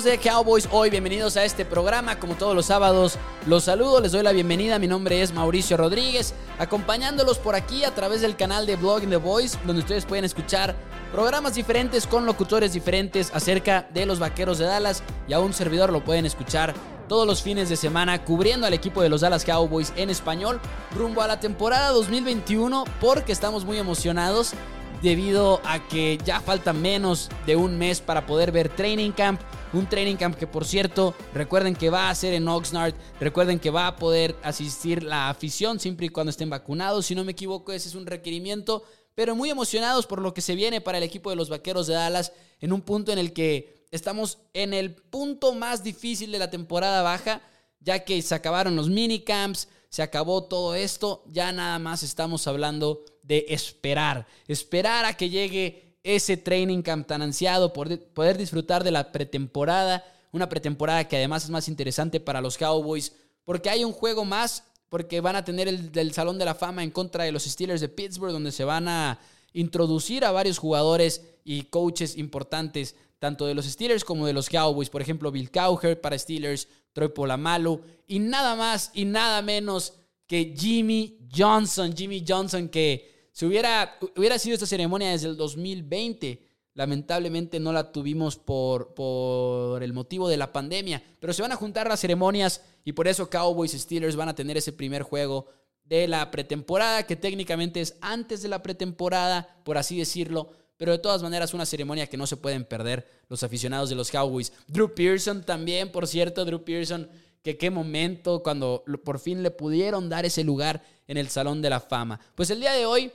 amigos de Cowboys, hoy bienvenidos a este programa, como todos los sábados los saludo, les doy la bienvenida, mi nombre es Mauricio Rodríguez, acompañándolos por aquí a través del canal de Blogging The Voice, donde ustedes pueden escuchar programas diferentes con locutores diferentes acerca de los Vaqueros de Dallas y a un servidor lo pueden escuchar todos los fines de semana cubriendo al equipo de los Dallas Cowboys en español rumbo a la temporada 2021 porque estamos muy emocionados debido a que ya falta menos de un mes para poder ver Training Camp. Un Training Camp que por cierto, recuerden que va a ser en Oxnard, recuerden que va a poder asistir la afición siempre y cuando estén vacunados. Si no me equivoco, ese es un requerimiento, pero muy emocionados por lo que se viene para el equipo de los Vaqueros de Dallas en un punto en el que estamos en el punto más difícil de la temporada baja, ya que se acabaron los minicamps, se acabó todo esto, ya nada más estamos hablando de esperar, esperar a que llegue ese training camp tan ansiado, poder disfrutar de la pretemporada, una pretemporada que además es más interesante para los Cowboys, porque hay un juego más, porque van a tener el del Salón de la Fama en contra de los Steelers de Pittsburgh, donde se van a introducir a varios jugadores y coaches importantes, tanto de los Steelers como de los Cowboys, por ejemplo, Bill Cowher para Steelers, Troy Polamalu, y nada más y nada menos que Jimmy Johnson, Jimmy Johnson que si hubiera, hubiera sido esta ceremonia desde el 2020, lamentablemente no la tuvimos por, por el motivo de la pandemia. Pero se van a juntar las ceremonias y por eso Cowboys y Steelers van a tener ese primer juego de la pretemporada, que técnicamente es antes de la pretemporada, por así decirlo. Pero de todas maneras, una ceremonia que no se pueden perder los aficionados de los Cowboys. Drew Pearson también, por cierto, Drew Pearson, que qué momento cuando por fin le pudieron dar ese lugar en el Salón de la Fama. Pues el día de hoy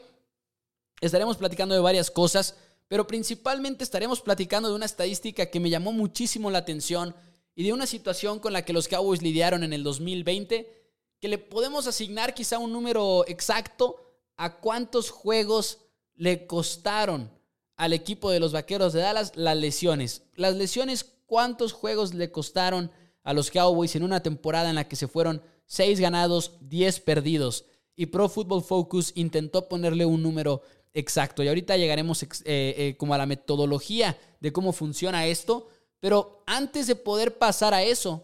Estaremos platicando de varias cosas, pero principalmente estaremos platicando de una estadística que me llamó muchísimo la atención y de una situación con la que los Cowboys lidiaron en el 2020, que le podemos asignar quizá un número exacto a cuántos juegos le costaron al equipo de los Vaqueros de Dallas las lesiones. Las lesiones, ¿cuántos juegos le costaron a los Cowboys en una temporada en la que se fueron 6 ganados, 10 perdidos? Y Pro Football Focus intentó ponerle un número Exacto, y ahorita llegaremos eh, eh, como a la metodología de cómo funciona esto, pero antes de poder pasar a eso,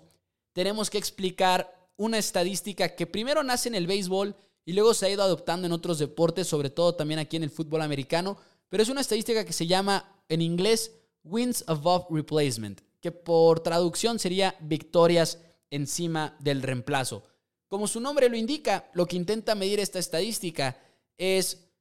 tenemos que explicar una estadística que primero nace en el béisbol y luego se ha ido adoptando en otros deportes, sobre todo también aquí en el fútbol americano, pero es una estadística que se llama en inglés wins above replacement, que por traducción sería victorias encima del reemplazo. Como su nombre lo indica, lo que intenta medir esta estadística es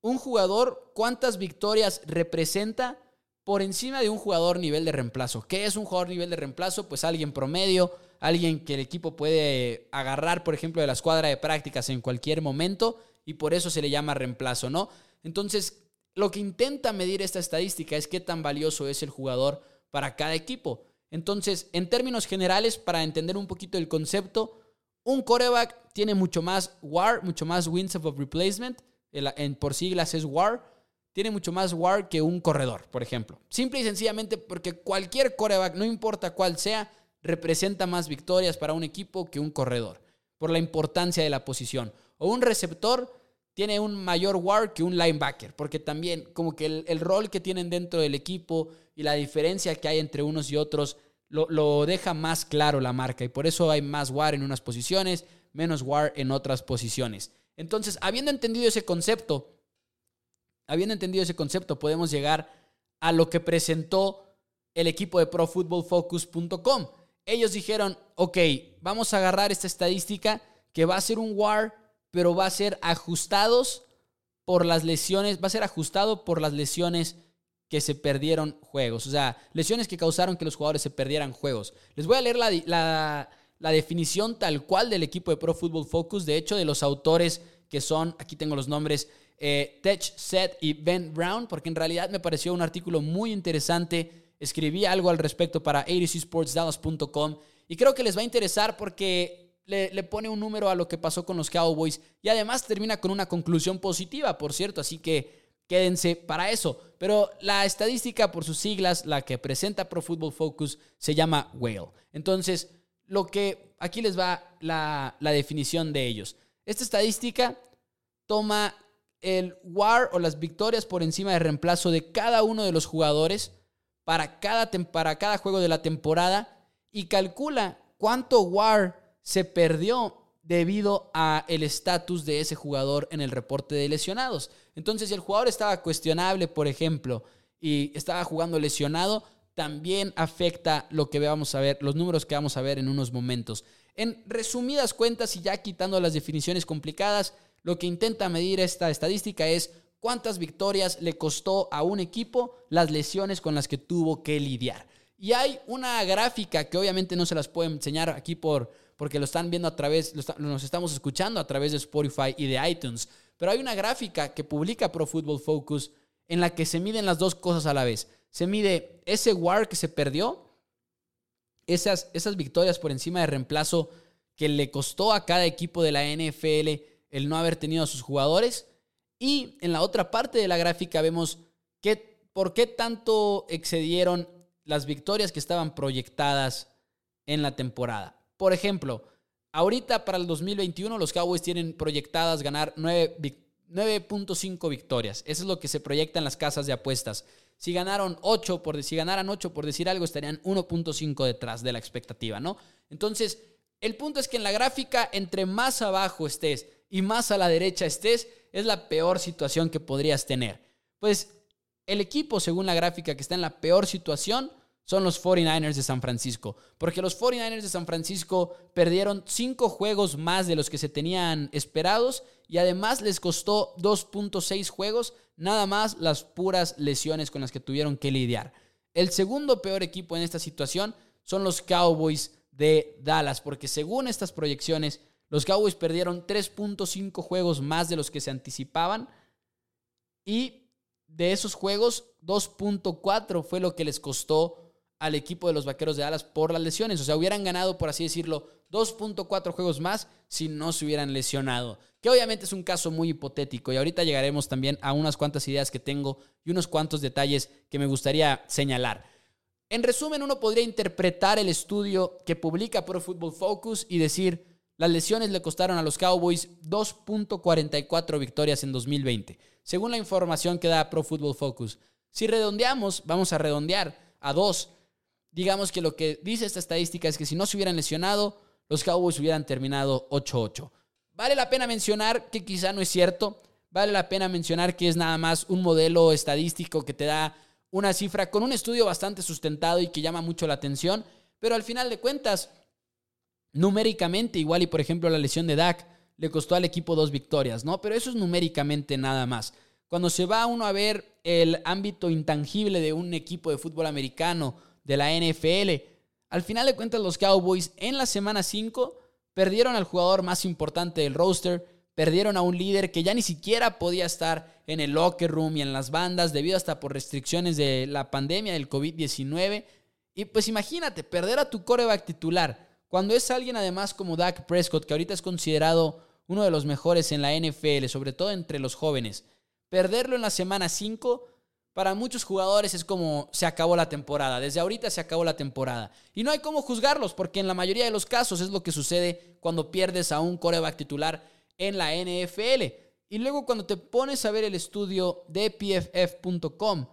un jugador, ¿cuántas victorias representa por encima de un jugador nivel de reemplazo? ¿Qué es un jugador nivel de reemplazo? Pues alguien promedio, alguien que el equipo puede agarrar, por ejemplo, de la escuadra de prácticas en cualquier momento y por eso se le llama reemplazo, ¿no? Entonces, lo que intenta medir esta estadística es qué tan valioso es el jugador para cada equipo. Entonces, en términos generales, para entender un poquito el concepto, un coreback tiene mucho más WAR, mucho más wins of replacement en, por siglas es WAR, tiene mucho más WAR que un corredor, por ejemplo. Simple y sencillamente porque cualquier coreback, no importa cuál sea, representa más victorias para un equipo que un corredor, por la importancia de la posición. O un receptor tiene un mayor WAR que un linebacker, porque también como que el, rol que tienen dentro del equipo y la diferencia que hay entre unos y otros lo, lo, deja más claro la marca y por eso hay más WAR en unas posiciones, menos WAR en otras posiciones. Entonces, habiendo entendido ese concepto, habiendo entendido ese concepto, podemos llegar a lo que presentó el equipo de ProFootballFocus.com. Ellos dijeron, ok, vamos a agarrar esta estadística que va a ser un WAR, pero va a ser ajustados por las lesiones, va a ser ajustado por las lesiones que se perdieron juegos. O sea, lesiones que causaron que los jugadores se perdieran juegos. Les voy a leer la, la definición tal cual del equipo de Pro Football Focus. De hecho, de los autores que son, aquí tengo los nombres, eh, Tech, Seth y Ben Brown, porque en realidad me pareció un artículo muy interesante. Escribí algo al respecto para abcsportsdallas.com y creo que les va a interesar porque le, pone un número a lo que pasó con los Cowboys y además termina con una conclusión positiva, por cierto, así que quédense para eso. Pero la estadística, por sus siglas, la que presenta Pro Football Focus, se llama Whale. Entonces, lo que aquí les va la, la definición de ellos. Esta estadística toma el WAR o las victorias por encima de reemplazo de cada uno de los jugadores para cada, para cada juego de la temporada y calcula cuánto WAR se perdió debido a el estatus de ese jugador en el reporte de lesionados. Entonces, si el jugador estaba cuestionable, por ejemplo, y estaba jugando lesionado, también afecta lo que vamos a ver, los números que vamos a ver en unos momentos. En resumidas cuentas y ya quitando las definiciones complicadas, lo que intenta medir esta estadística es cuántas victorias le costó a un equipo las lesiones con las que tuvo que lidiar. Y hay una gráfica que obviamente no se las puedo enseñar aquí por, porque lo están viendo a través, nos estamos escuchando a través de Spotify y de iTunes, pero hay una gráfica que publica Pro Football Focus en la que se miden las dos cosas a la vez. Se mide ese WAR que se perdió esas, esas victorias por encima de reemplazo que le costó a cada equipo de la NFL el no haber tenido a sus jugadores. Y en la otra parte de la gráfica vemos que, por qué tanto excedieron las victorias que estaban proyectadas en la temporada. Por ejemplo, ahorita para el 2021 los Cowboys tienen proyectadas ganar 9.5 victorias. Eso es lo que se proyecta en las casas de apuestas. Si ganaron 8, por, si ganaran 8 por decir algo, estarían 1.5 detrás de la expectativa, ¿no? Entonces, el punto es que en la gráfica, entre más abajo estés y más a la derecha estés, es la peor situación que podrías tener. Pues el equipo, según la gráfica, que está en la peor situación son los 49ers de San Francisco. Porque los 49ers de San Francisco perdieron 5 juegos más de los que se tenían esperados y además les costó 2.6 juegos nada más las puras lesiones con las que tuvieron que lidiar. El segundo peor equipo en esta situación son los Cowboys de Dallas, porque según estas proyecciones, los Cowboys perdieron 3.5 juegos más de los que se anticipaban y de esos juegos 2.4 fue lo que les costó al equipo de los Vaqueros de Dallas por las lesiones. O sea, hubieran ganado, por así decirlo, 2.4 juegos más si no se hubieran lesionado. Que obviamente es un caso muy hipotético y ahorita llegaremos también a unas cuantas ideas que tengo y unos cuantos detalles que me gustaría señalar. En resumen, uno podría interpretar el estudio que publica Pro Football Focus y decir, las lesiones le costaron a los Cowboys 2.44 victorias en 2020, según la información que da Pro Football Focus. Si redondeamos, vamos a redondear a 2 digamos que lo que dice esta estadística es que si no se hubieran lesionado, los Cowboys hubieran terminado 8-8. Vale la pena mencionar que quizá no es cierto, vale la pena mencionar que es nada más un modelo estadístico que te da una cifra con un estudio bastante sustentado y que llama mucho la atención, pero al final de cuentas, numéricamente, igual y por ejemplo la lesión de Dak le costó al equipo dos victorias, ¿no? Pero eso es numéricamente nada más. Cuando se va uno a ver el ámbito intangible de un equipo de fútbol americano, de la NFL. Al final de cuentas, los Cowboys en la semana 5 perdieron al jugador más importante del roster, perdieron a un líder que ya ni siquiera podía estar en el locker room y en las bandas debido hasta por restricciones de la pandemia del COVID-19. Y pues imagínate, perder a tu coreback titular, cuando es alguien además como Dak Prescott, que ahorita es considerado uno de los mejores en la NFL, sobre todo entre los jóvenes, perderlo en la semana 5 para muchos jugadores es como se acabó la temporada. Desde ahorita se acabó la temporada. Y no hay cómo juzgarlos, porque en la mayoría de los casos es lo que sucede cuando pierdes a un coreback titular en la NFL. Y luego cuando te pones a ver el estudio de pff.com,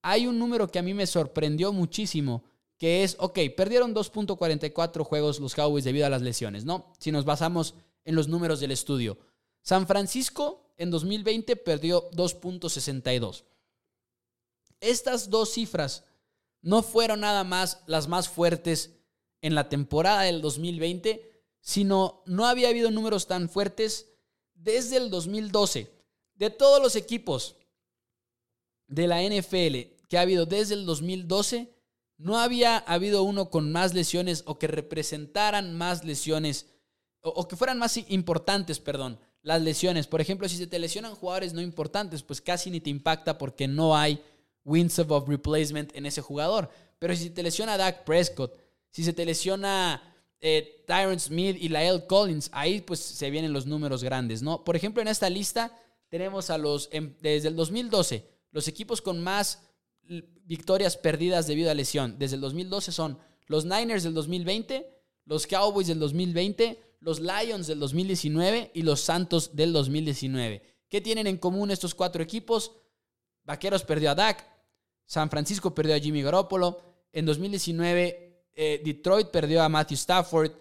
hay un número que a mí me sorprendió muchísimo, que es, ok, perdieron 2.44 juegos los Cowboys debido a las lesiones, ¿no? Si nos basamos en los números del estudio. San Francisco en 2020 perdió 2.62. Estas dos cifras no fueron nada más las más fuertes en la temporada del 2020, sino no había habido números tan fuertes desde el 2012. De todos los equipos de la NFL que ha habido desde el 2012, no había habido uno con más lesiones o que representaran más lesiones o, que fueran más importantes, perdón, las lesiones. Por ejemplo, si se te lesionan jugadores no importantes, pues casi ni te impacta porque no hay wins of replacement en ese jugador. Pero si te lesiona Dak Prescott, si se te lesiona eh, Tyron Smith y Lael Collins, ahí pues se vienen los números grandes, ¿no? Por ejemplo, en esta lista tenemos a los, em, desde el 2012, los equipos con más victorias perdidas debido a lesión. Desde el 2012 son los Niners del 2020, los Cowboys del 2020, los Lions del 2019 y los Santos del 2019. ¿Qué tienen en común estos cuatro equipos? Vaqueros perdió a Dak, San Francisco perdió a Jimmy Garoppolo, en 2019 eh, Detroit perdió a Matthew Stafford,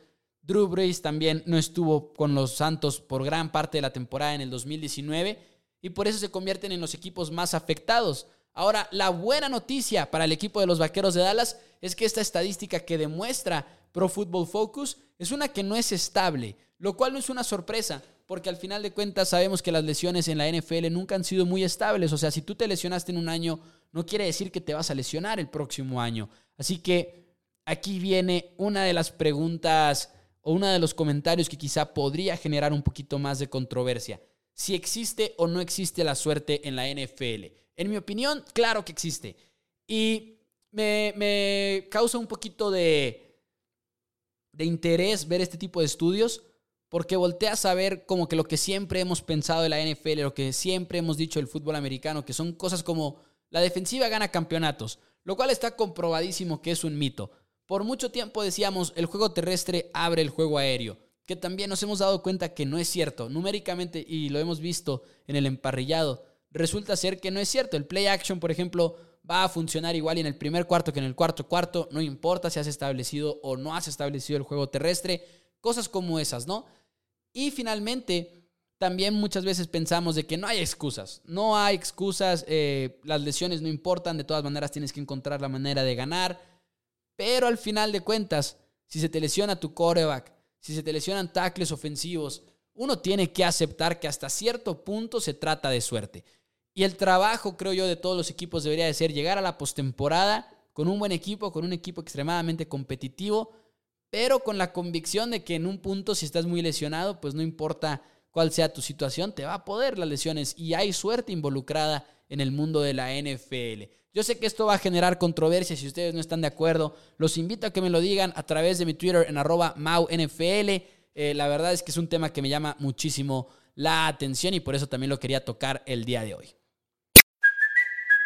Drew Brees también no estuvo con los Santos por gran parte de la temporada en el 2019 y por eso se convierten en los equipos más afectados. Ahora, la buena noticia para el equipo de los Vaqueros de Dallas es que esta estadística que demuestra Pro Football Focus es una que no es estable, lo cual no es una sorpresa, porque al final de cuentas sabemos que las lesiones en la NFL nunca han sido muy estables. O sea, si tú te lesionaste en un año, no quiere decir que te vas a lesionar el próximo año. Así que aquí viene una de las preguntas o uno de los comentarios que quizá podría generar un poquito más de controversia. Si existe o no existe la suerte en la NFL. En mi opinión, claro que existe. Y me, causa un poquito de, de interés ver este tipo de estudios porque volteas a ver como que lo que siempre hemos pensado de la NFL, lo que siempre hemos dicho del fútbol americano, que son cosas como la defensiva gana campeonatos, lo cual está comprobadísimo que es un mito. Por mucho tiempo decíamos el juego terrestre abre el juego aéreo, que también nos hemos dado cuenta que no es cierto numéricamente y lo hemos visto en el emparrillado. Resulta ser que no es cierto. El play action, por ejemplo, va a funcionar igual en el primer cuarto que en el cuarto cuarto, no importa si has establecido o no has establecido el juego terrestre, cosas como esas, ¿no? Y finalmente, también muchas veces pensamos de que no hay excusas. No hay excusas, eh, las lesiones no importan, de todas maneras tienes que encontrar la manera de ganar. Pero al final de cuentas, si se te lesiona tu coreback, si se te lesionan tackles ofensivos, uno tiene que aceptar que hasta cierto punto se trata de suerte. Y el trabajo, creo yo, de todos los equipos debería de ser llegar a la postemporada con un buen equipo, con un equipo extremadamente competitivo, pero con la convicción de que en un punto, si estás muy lesionado, pues no importa cuál sea tu situación, te va a poder las lesiones y hay suerte involucrada en el mundo de la NFL. Yo sé que esto va a generar controversia si ustedes no están de acuerdo. Los invito a que me lo digan a través de mi Twitter en arroba MauNFL. Eh, la verdad es que es un tema que me llama muchísimo la atención y por eso también lo quería tocar el día de hoy.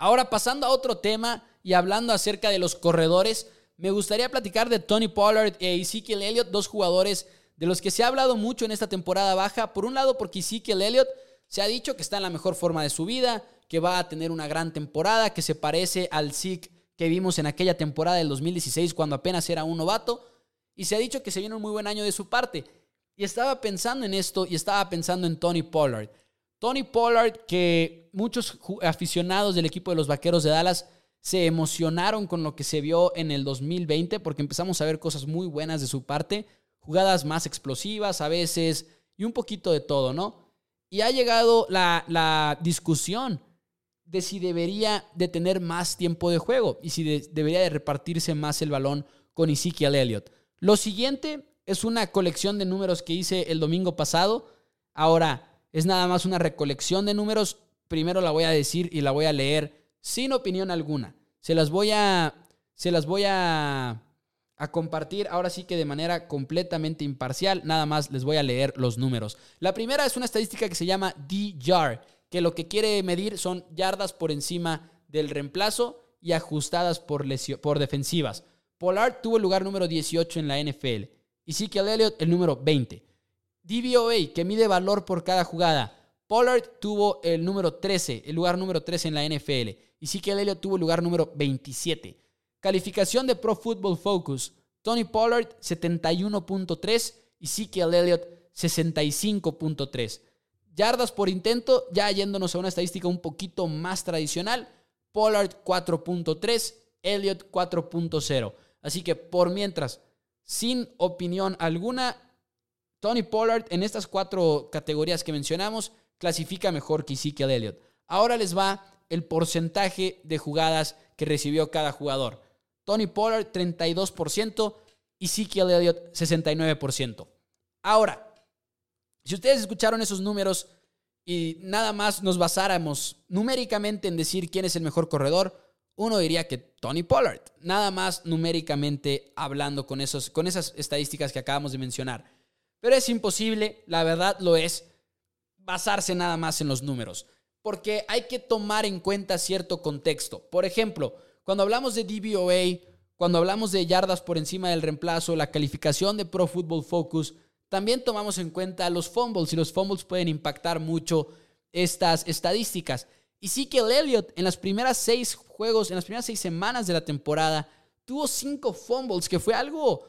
Ahora pasando a otro tema y hablando acerca de los corredores, me gustaría platicar de Tony Pollard e Ezekiel Elliott, dos jugadores de los que se ha hablado mucho en esta temporada baja. Por un lado, porque Ezekiel Elliott se ha dicho que está en la mejor forma de su vida, que va a tener una gran temporada, que se parece al Zeke que vimos en aquella temporada del 2016 cuando apenas era un novato. Y se ha dicho que se viene un muy buen año de su parte. Y estaba pensando en esto y estaba pensando en Tony Pollard. Tony Pollard, que muchos aficionados del equipo de los Vaqueros de Dallas se emocionaron con lo que se vio en el 2020 porque empezamos a ver cosas muy buenas de su parte, jugadas más explosivas a veces y un poquito de todo, ¿no? Y ha llegado la, discusión de si debería de tener más tiempo de juego y si debería de repartirse más el balón con Ezekiel Elliott. Lo siguiente es una colección de números que hice el domingo pasado. Ahora, es nada más una recolección de números. Primero la voy a decir y la voy a leer sin opinión alguna. Se las voy a, se las voy a, compartir ahora sí que de manera completamente imparcial. Nada más les voy a leer los números. La primera es una estadística que se llama D-Jar, que lo que quiere medir son yardas por encima del reemplazo y ajustadas por, por defensivas. Pollard tuvo el lugar número 18 en la NFL. Y Ezekiel Elliott el número 20. DVOA, que mide valor por cada jugada. Pollard tuvo el número 13, el lugar número 13 en la NFL. Y Ezekiel Elliott tuvo el lugar número 27. Calificación de Pro Football Focus. Tony Pollard 71.3 y Ezekiel Elliott 65.3. Yardas por intento, ya yéndonos a una estadística un poquito más tradicional. Pollard 4.3, Elliott 4.0. Así que por mientras, sin opinión alguna, Tony Pollard en estas cuatro categorías que mencionamos clasifica mejor que Ezekiel Elliott. Ahora les va el porcentaje de jugadas que recibió cada jugador. Tony Pollard 32%, Ezekiel Elliott 69%. Ahora, si ustedes escucharon esos números y nada más nos basáramos numéricamente en decir quién es el mejor corredor, uno diría que Tony Pollard, nada más numéricamente hablando con, esos, con esas estadísticas que acabamos de mencionar. Pero es imposible, la verdad lo es, basarse nada más en los números, porque hay que tomar en cuenta cierto contexto. Por ejemplo, cuando hablamos de DVOA, cuando hablamos de yardas por encima del reemplazo, la calificación de Pro Football Focus, también tomamos en cuenta los fumbles y los fumbles pueden impactar mucho estas estadísticas. Y sí que el Elliott en las primeras seis juegos, en las primeras seis semanas de la temporada, tuvo cinco fumbles, que fue algo,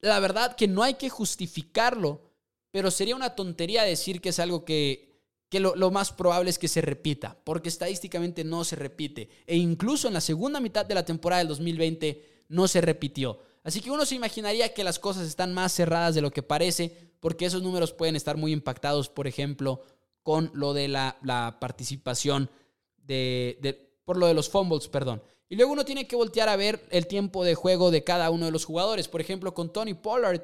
la verdad, que no hay que justificarlo, pero sería una tontería decir que es algo que, que lo, lo, más probable es que se repita, porque estadísticamente no se repite. E incluso en la segunda mitad de la temporada del 2020 no se repitió. Así que uno se imaginaría que las cosas están más cerradas de lo que parece, porque esos números pueden estar muy impactados, por ejemplo, con lo de la, la participación de, por lo de los fumbles, perdón. Y luego uno tiene que voltear a ver el tiempo de juego de cada uno de los jugadores. Por ejemplo, con Tony Pollard,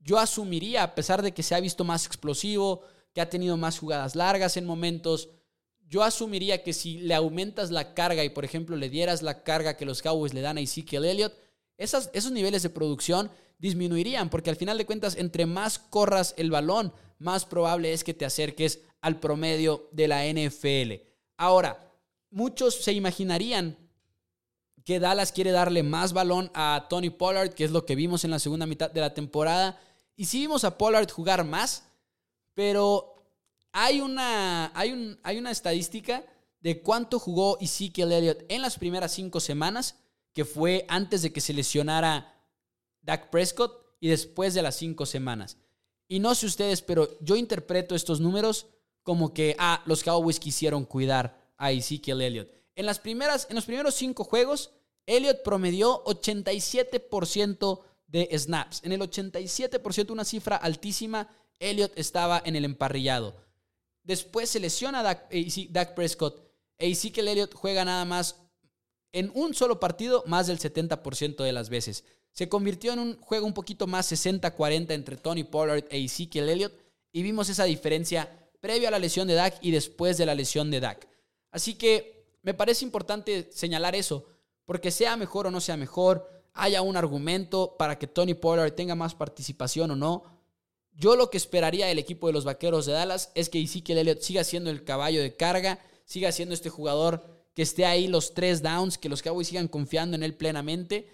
yo asumiría, a pesar de que se ha visto más explosivo, que ha tenido más jugadas largas en momentos, yo asumiría que si le aumentas la carga y, por ejemplo, le dieras la carga que los Cowboys le dan a Ezekiel Elliott, esos niveles de producción disminuirían, porque al final de cuentas, entre más corras el balón, más probable es que te acerques al promedio de la NFL. Ahora, muchos se imaginarían que Dallas quiere darle más balón a Tony Pollard, que es lo que vimos en la segunda mitad de la temporada. Y sí vimos a Pollard jugar más, pero hay una, hay hay una estadística de cuánto jugó Ezekiel Elliott en las primeras cinco semanas, que fue antes de que se lesionara Dak Prescott y después de las cinco semanas. Y no sé ustedes, pero yo interpreto estos números como que, ah, los Cowboys quisieron cuidar a Ezekiel Elliott. En, las primeras, en los primeros cinco juegos, Elliott promedió 87% de snaps. En el 87%, una cifra altísima, Elliott estaba en el emparrillado. Después se lesiona Dak, eh, Dak Prescott. E Ezekiel Elliott juega nada más en un solo partido más del 70% de las veces. Se convirtió en un juego un poquito más 60-40 entre Tony Pollard e Ezekiel Elliott y vimos esa diferencia previo a la lesión de Dak y después de la lesión de Dak. Así que me parece importante señalar eso, porque sea mejor o no sea mejor, haya un argumento para que Tony Pollard tenga más participación o no. Yo lo que esperaría del equipo de los Vaqueros de Dallas es que Ezekiel Elliott siga siendo el caballo de carga, siga siendo este jugador que esté ahí los tres downs, que los Cowboys sigan confiando en él plenamente.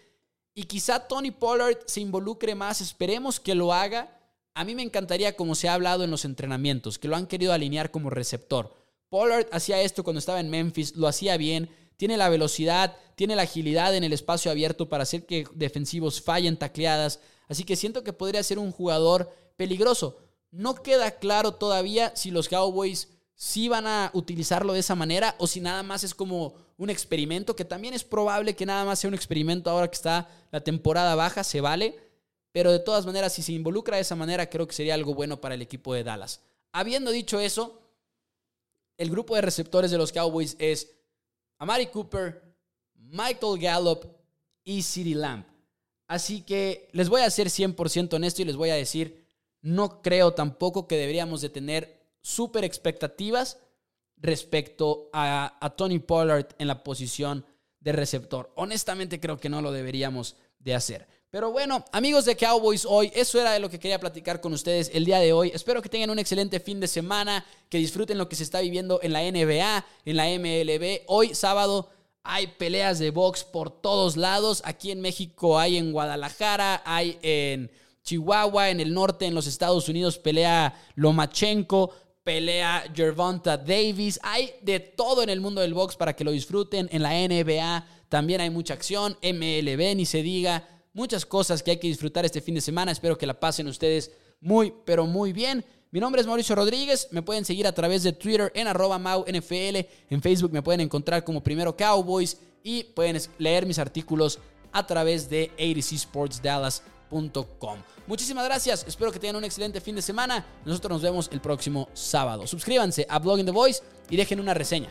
Y quizá Tony Pollard se involucre más, esperemos que lo haga. A mí me encantaría, como se ha hablado en los entrenamientos, que lo han querido alinear como receptor. Pollard hacía esto cuando estaba en Memphis, lo hacía bien, tiene la velocidad, tiene la agilidad en el espacio abierto para hacer que defensivos fallen tacleadas, así que siento que podría ser un jugador peligroso. No queda claro todavía si los Cowboys sí van a utilizarlo de esa manera o si nada más es como un experimento, que también es probable que nada más sea un experimento ahora que está la temporada baja, se vale, pero de todas maneras si se involucra de esa manera creo que sería algo bueno para el equipo de Dallas. Habiendo dicho eso, el grupo de receptores de los Cowboys es Amari Cooper, Michael Gallup y CeeDee Lamb. Así que les voy a ser 100% honesto y les voy a decir, no creo tampoco que deberíamos de tener súper expectativas respecto a, a, Tony Pollard en la posición de receptor. Honestamente creo que no lo deberíamos de hacer. Pero bueno, amigos de Cowboys hoy, eso era de lo que quería platicar con ustedes el día de hoy. Espero que tengan un excelente fin de semana, que disfruten lo que se está viviendo en la NBA, en la MLB. Hoy sábado Hay peleas de box por todos lados. Aquí en México hay en Guadalajara, hay en Chihuahua, en el norte, en los Estados Unidos, pelea Lomachenko, pelea Gervonta Davis. Hay de todo en el mundo del box para que lo disfruten. En la NBA también hay mucha acción. MLB, ni se diga. Muchas cosas que hay que disfrutar este fin de semana. Espero que la pasen ustedes muy, pero muy bien. Mi nombre es Mauricio Rodríguez. Me pueden seguir a través de Twitter en arroba MauNFL. En Facebook me pueden encontrar como Primero Cowboys. Y pueden leer mis artículos a través de ADC Sports Dallas Muchísimas gracias, espero que tengan un excelente fin de semana. Nosotros nos vemos el próximo sábado. Suscríbanse a Blog in the Voice y dejen una reseña.